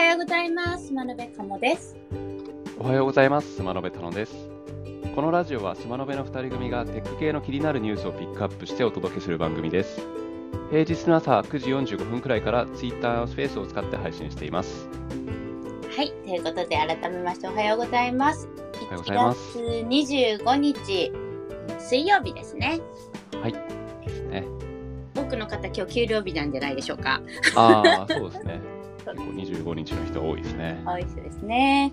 はようございます。真鍋かもです。おはようございます。島野辺太郎です。このラジオは島野辺の2人組がテック系の気になるニュースをピックアップしてお届けする番組です。平日の朝9時45分くらいから Twitter スペースを使って配信しています。はい、ということで改めましておはようございます。おはようございます1月25日水曜日ですね。はい。ですね。多くの方今日給料日なんじゃないでしょうか。ああ、そうですね。結構25日の人多いですね。多いですね。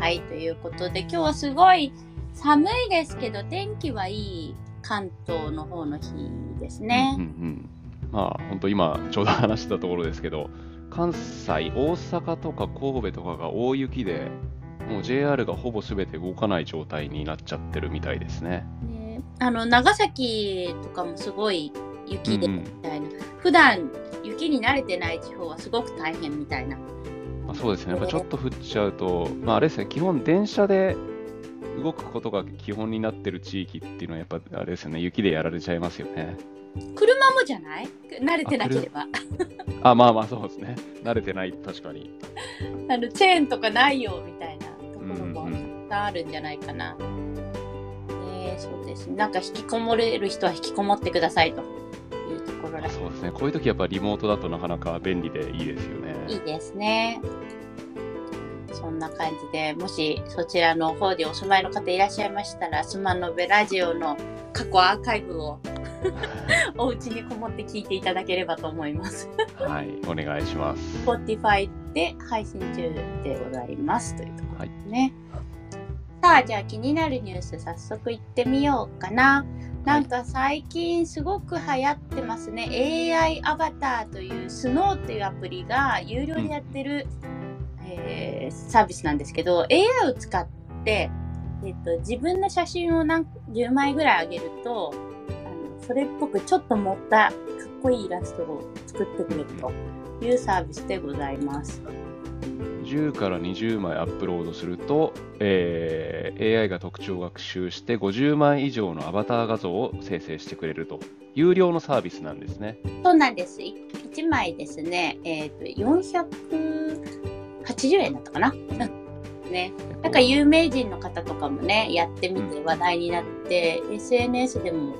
はい、ということで今日はすごい寒いですけど天気はいい関東の方の日ですね。うんうんうん。まあ、本当今ちょうど話したところですけど、関西、大阪とか神戸とかが大雪で、もう JR がほぼ全て動かない状態になっちゃってるみたいですね。ねあの長崎とかもすごい雪でうんうんみたいな、普段雪に慣れてない地方はすごく大変みたいな。まあ、そうですね、やっぱちょっと降っちゃうと、まあ、あれですね、基本、電車で動くことが基本になってる地域っていうのは、やっぱあれですよね、雪でやられちゃいますよね。車もじゃない？慣れてなければ。あ、まあまあ、そうですね、慣れてない、確かに。あのチェーンとかないよみたいなところもうんうんたくさんあるんじゃないかな。ねえそうですね。なんか引きこもれる人は引きこもってくださいとそうですね、こういう時やっぱリモートだとなかなか便利でいいですよね。いいですね。そんな感じで、もしそちらの方でお住まいの方いらっしゃいましたら、スマノベラジオの過去アーカイブを お家にこもって聞いていただければと思います。はい、お願いします。Spotify で配信中でございますというところですね。さあ、じゃあ気になるニュース早速いってみようかな。なんか最近すごく流行ってますね。AI アバターというスノーというアプリが有料でやってる、えーサービスなんですけど、AI を使って、えっと自分の写真を何10枚ぐらい上げると、あのそれっぽくちょっと盛ったかっこいいイラストを作ってくれるというサービスでございます。10から20枚アップロードすると、えー AI が特徴を学習して50枚以上のアバター画像を生成してくれると。有料のサービスなんですね。そうなんです。1枚ですね、えっ、と、480円だったかな？ね。なんか有名人の方とかもね、やってみて話題になって、SNS でも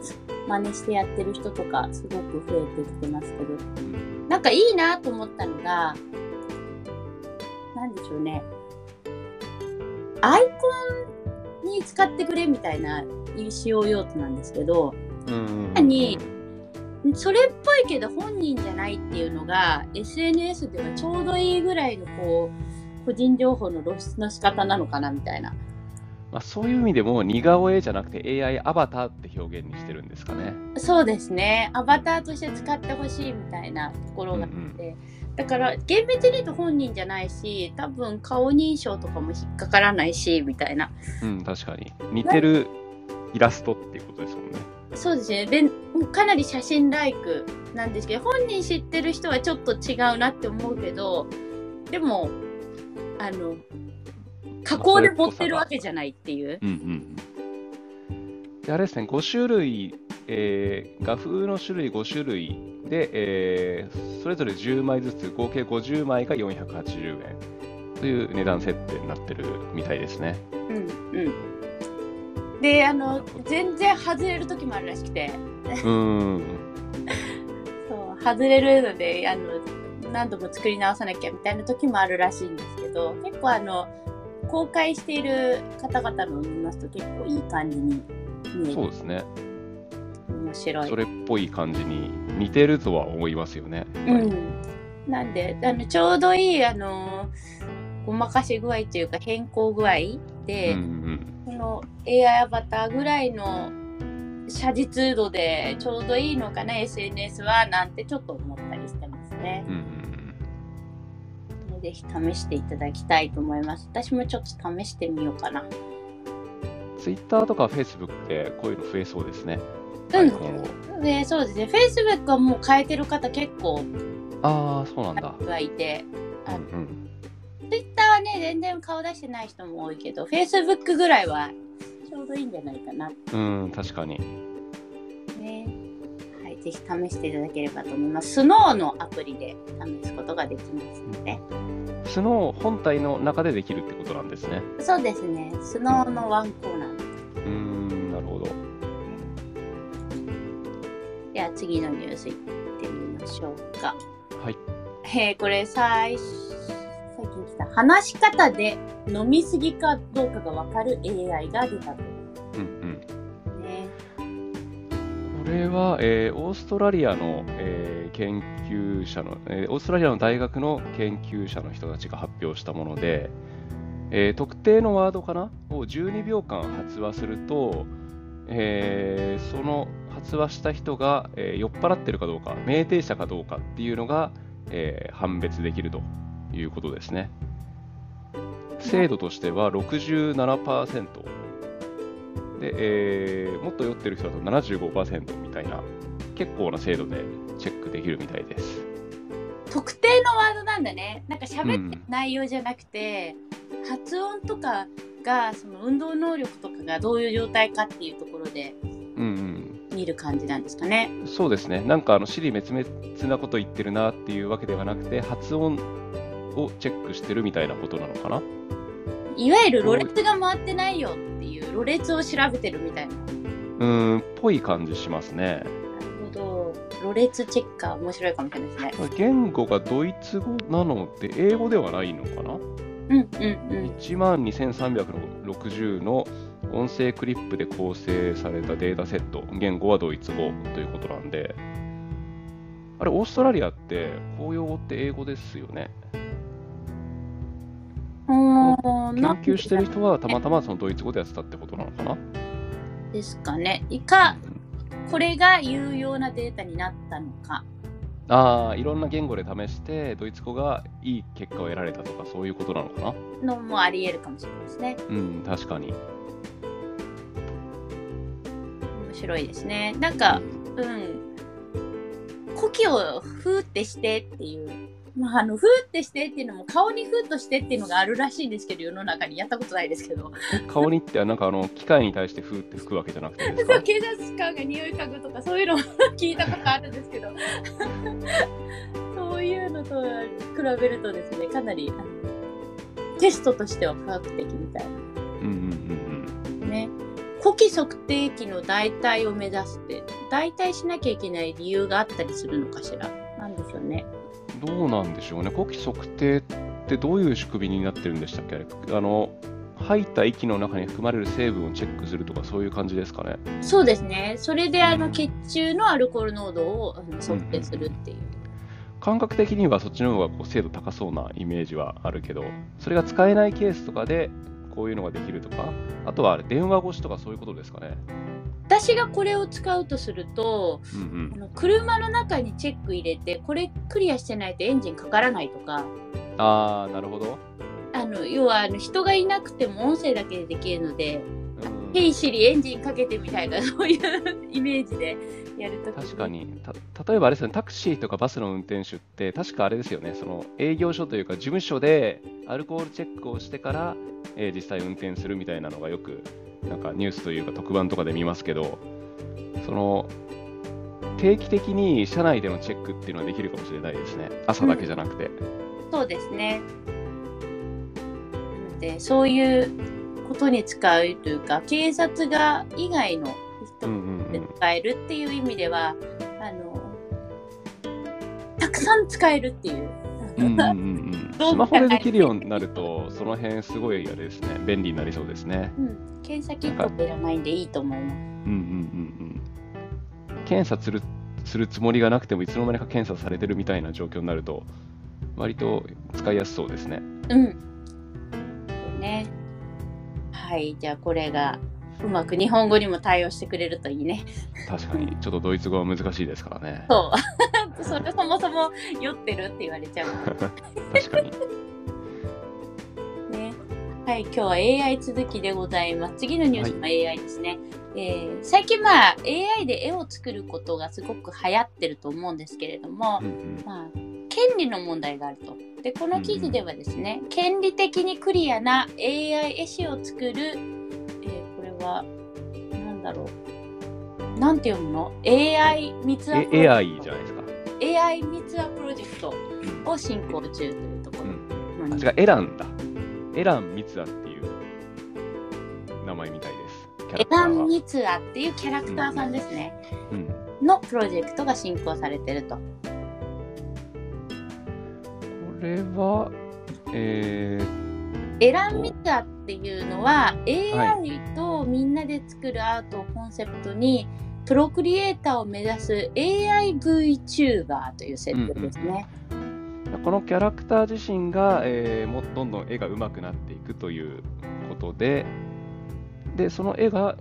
真似してやってる人とかすごく増えてきてますけど、なんかいいなと思ったのが、なんでしょうね。アイコンに使ってくれみたいな使用用途なんですけど、うんにそれっぽいけど本人じゃないっていうのが SNS ではちょうどいいぐらいのこう個人情報の露出の仕方なのかなみたいな。まあ、そういう意味でも似顔絵じゃなくて AI アバターって表現にしてるんですかね。そうですね。アバターとして使ってほしいみたいなところがあって。だから厳密に言うと本人じゃないし多分顔認証とかも引っかからないしみたいなうん、確かに。似てるイラストっていうことですもんね。そうですねでかなり写真ライクなんですけど本人知ってる人はちょっと違うなって思うけどでもあの加工で持ってるわけじゃないっていううんうんうん。であれですね、5種類、えー画風の種類5種類で、えーそれぞれ10枚ずつ、合計50枚が480円という値段設定になってるみたいですね。うんうんであの全然外れる時もあるらしくてうーん。そう外れるのであの何度も作り直さなきゃみたいな時もあるらしいんですけど結構あの公開している方々のを見ますと結構いい感じに見えるそうですね。面白い。それっぽい感じに似てるとは思いますよね。うん、なんであのちょうどいいあのごまかし具合というか変更具合で、うんうんこの AI アバターぐらいの写実度でちょうどいいのかな SNS はなんてちょっと思ったりしてますね。うん。うんうん。ぜひ試していただきたいと思います。私もちょっと試してみようかなツイッターとかフェイスブックでこういうの増えそうですね。うんアイコンをでそうですね Facebook はもう変えてる方結構ああ、そうなんだ。はいてあうんうんツイッターはね、全然顔出してない人も多いけど、Facebook ぐらいはちょうどいいんじゃないかな。うん、確かに。ね。はい、ぜぜひ試していただければと思います。スノーのアプリで試すことができますので。スノー本体の中でできるってことなんですね。そうですね。スノーのワンコーナー。うん、なるほど。では次のニュースいってみましょうか。はい。えー、これ最最近来た話し方で飲みすぎかどうかがわかる AI が出たと。うんうん。ね。これは、えー、オーストラリアの、えー、研究者の、え、オーストラリアの大学の研究者の人たちが発表したもので、えー、特定のワードかなを12秒間発話すると、えー、その発話した人が、えー、酔っ払ってるかどうか、酩酊者かどうかっていうのが、え、判別できるということですね。精度としては67%で、えー、もっと酔ってる人だと75%みたいな結構な精度でできるみたいです。特定のワードなんだね。なんか喋ってる内容じゃなくて、うん、発音とかがその運動能力とかがどういう状態かっていうところで、うんうん見る感じなんですかね。そうですね。なんかあの、尻滅裂なこと言ってるなっていうわけではなくて、発音をチェックしてるみたいなことなのかな。いわゆるろれつが回ってないよっていう、ろれつを調べてるみたいな。うん、っぽい感じしますね。ろれつチェッカー、面白いかもしれないですね。言語がドイツ語なので、英語ではないのかな？うんうんうん。1万2360の音声クリップで構成されたデータセット、言語はドイツ語ということなんで、あれ、オーストラリアって公用語って英語ですよね？研究してる人はたまたまそのドイツ語でやってたってことなのかな？ですかね。いか、これが有用なデータになったのか。ああ、いろんな言語で試して、ドイツ語がいい結果を得られたとか、そういうことなのかな？のもあり得るかもしれないですね。うん、確かに。面白いですね。なんか、うん。呼気をふーってしてっていう。まあ、あの、ふーってしてっていうのも、顔にふーっとしてっていうのがあるらしいんですけど、世の中にやったことないですけど。顔にって、なんかあの、機械に対してふーって吹くわけじゃなくてそう、警察官が匂い嗅ぐとか、そういうの聞いたことあるんですけど。そういうのと比べるとですね、かなり、テストとしては科学的みたいな。うんうんうんうん。ね。呼気測定器の代替を目指すって代替しなきゃいけない理由があったりするのかしら？なんでしょうねどうなんでしょうね。呼気測定ってどういう仕組みになってるんでしたっけ？あの吐いた息の中に含まれる成分をチェックするとかそういう感じですかね。そうですね。それであの血中のアルコール濃度を測定するっていう、うんうん。感覚的にはそっちの方がこう精度高そうなイメージはあるけどそれが使えないケースとかでこういうのができるとか、あとは電話越しとかそういうことですかね。私がこれを使うとすると、うんうん、あの車の中にチェック入れて、これクリアしてないとエンジンかからないとか。ああ、なるほど。あの要はあの人がいなくても音声だけでできるので、ヘイシリエンジンかけてみたいな、そういうイメージでやると確かに例えばあれですね、タクシーとかバスの運転手って、確かあれですよね、その営業所というか、事務所でアルコールチェックをしてから、えー、実際運転するみたいなのがよく、なんかニュースというか特番とかで見ますけど、その定期的に車内でのチェックっていうのはできるかもしれないですね、朝だけじゃなくて。うん、そうですね。なので、そういうことに使うというか、警察が以外の人で使えるっていう意味では、あの、たくさん使えるっていう。うんうんうんスマホでできるようになると、その辺すごいあれですね、便利になりそうですね。うん、検査キットっていらないんでいいと思います。うんうんうんうん。検査するするつもりがなくても、いつの間にか検査されてるみたいな状況になると、割と使いやすそうですね。うん。ね。はい、じゃあこれがうまく日本語にも対応してくれるといいね。確かに、ちょっとドイツ語は難しいですからね。そう。それそもそも酔ってるって言われちゃう。確かに。ね。はい、今日は AI 続きでございます。次のニュースも AI ですね。はい、えー、最近まあ AI で絵を作ることがすごく流行ってると思うんですけれども、うんうん、まあ、権利の問題があると。で、この記事ではですね、うんうん、権利的にクリアな AI 絵師を作るは、なんだろう。なんて読むの ?AI 三つ AI じゃないですか。AI 三つ編プロジェクトを進行中というところ。うん、あ違う、エランだ。エラン・ミツアっていう名前みたいです。エラン・ミツアっていうキャラクターさんですね。うん、のプロジェクトが進行されてると。これは、えエラン・ミツアっていうのは AI とみんなで作るアートをコンセプトに、プロクリエイターを目指す AIVTuber という設定ですね。ーこのキャラクター自身が、えーもどんどん絵が上手くなっていくということで、でその絵が、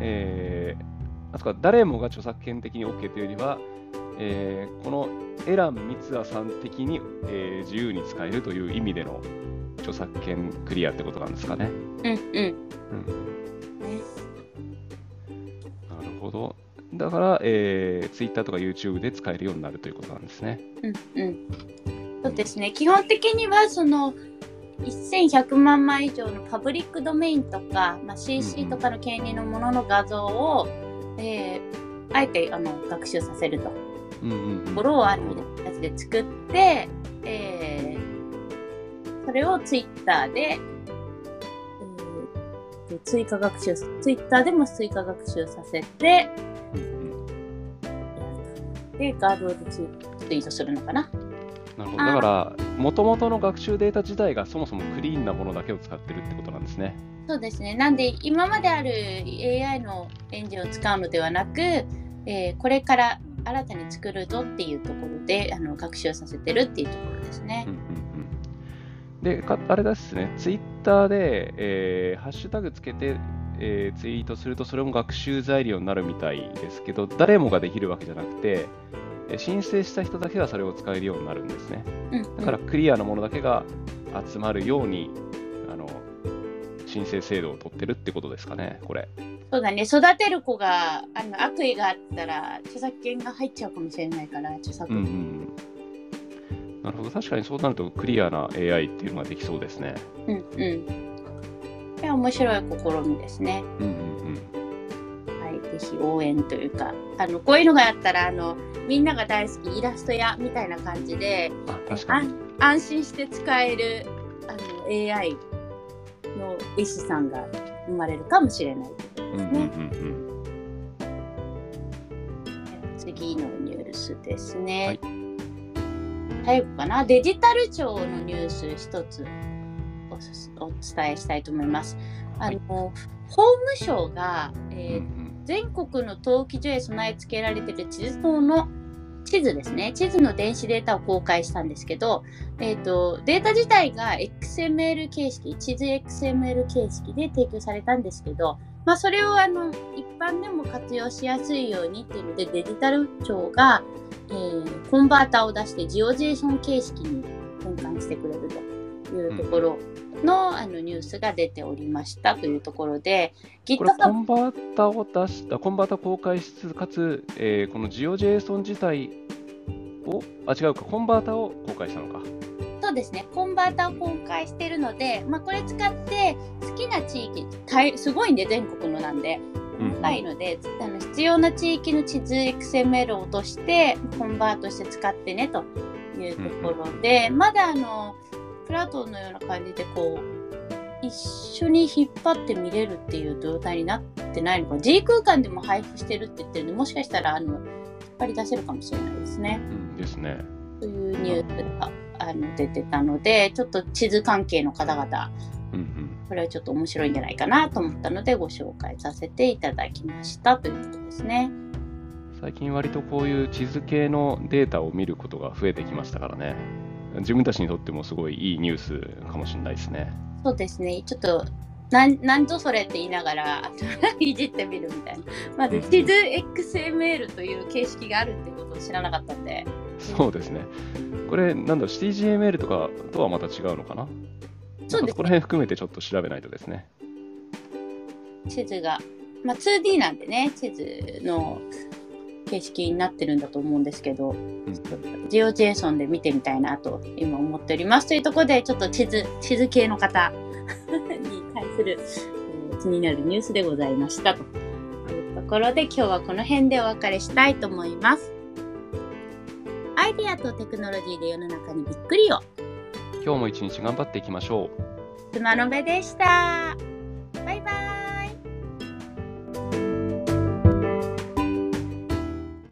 えー、あとか誰もが著作権的に OK というよりは、えーこのエラン・ミツアさん的に、えー自由に使えるという意味での著作権クリアってことなんですかね。うんうん。うんほど。だから、えー、Twitter とか YouTube で使えるようになるということなんですね。うんうん。そうですね。基本的にはその1100万枚以上のパブリックドメインとか、まあ、CC とかの権利のものの画像を、えーあえてあの学習させると。うんうんうんところをあるやつで作って、えーそれをツイッターで、えー追加学習、ツイッターでも追加学習させて、で、ガードでツイートするのかな。なるほど。だから、もともとの学習データ自体がそもそもクリーンなものだけを使ってるってことなんですね。そうですね。なんで、今まである AI のエンジンを使うのではなく、えーこれから新たに作るぞっていうところであの学習させてるっていうところですねうん。でか、あれですね、ツイッターで、えーハッシュタグつけて、えーツイートすると、それも学習材料になるみたいですけど、誰もができるわけじゃなくて、えー申請した人だけがそれを使えるようになるんですね。だから、クリアなものだけが集まるように、あの申請制度を取ってるってことですかね、これ。そうだね、育てる子があの悪意があったら著作権が入っちゃうかもしれないから、著作うんう権。んなるほど、確かにそうなるとクリアな AI っていうのができそうですね。うんうん。いや、面白い試みですね。うんうんうんはい、ぜひ応援というか、あのこういうのがあったらあの、みんなが大好きイラスト屋みたいな感じで、あ確かに。安心して使えるあの AI の絵師さんが生まれるかもしれないということうんうんですね。うんうん次のニュースですね。はい最後かな？デジタル庁のニュース一つお伝えしたいと思います。あの、法務省が、えーうん全国の登記所へ備え付けられている地図等の地図ですね。地図の電子データを公開したんですけど、えっ、と、データ自体が XML 形式、地図 XML 形式で提供されたんですけど、まあ、それをあの、一般でも活用しやすいようにっていうので、デジタル庁が、えーコンバーターを出して、ジオジェーション形式に変換してくれるというところの,、あのニュースが出ておりましたというところで、これ、コ GitHub ンバータを出した、コンバータ公開しつつ、かつ、えーこの GeoJSON 自体を、あ、違うか、コンバータを公開したのか。そうですね、コンバータを公開してるので、まあ、これ使って好きな地域、大すごいんで、全国のなんで、うん細かいので、あの必要な地域の地図 XML を落として、コンバートして使ってねというところで、まだあの、プラトンのような感じで、こう、一緒に引っ張って見れるっていう状態になってないのか、G 空間でも配布してるって言ってるんで、もしかしたら、あの、引っ張り出せるかもしれないですね。うんですね。というニュースがあの出てたので、ちょっと地図関係の方々、これはちょっと面白いんじゃないかなと思ったのでご紹介させていただきましたということですね。最近割とこういう地図系のデータを見ることが増えてきましたからね。自分たちにとってもすごいいいニュースかもしれないですね。そうですね、ちょっと、なんなんぞそれって言いながら、いじってみるみたいな。まず、地図 XML という形式があるってことを知らなかったんで、そうですね。これ、なんだろう、CTGML とかとはまた違うのかな？そうですなんかそこら辺含めてちょっと調べないとですね。地図が、まあ、2D なんでね、地図の形式になってるんだと思うんですけど、うんジオジェイソンで見てみたいなと今思っておりますというところでちょっと地図地図系の方 に対する、えー気になるニュースでございましたというこころで今日はこの辺でお別れしたいと思います。アイデアとテクノロジーで世の中にびっくりを。今日も一日頑張っていきましょう。妻の目でした。バイバイ。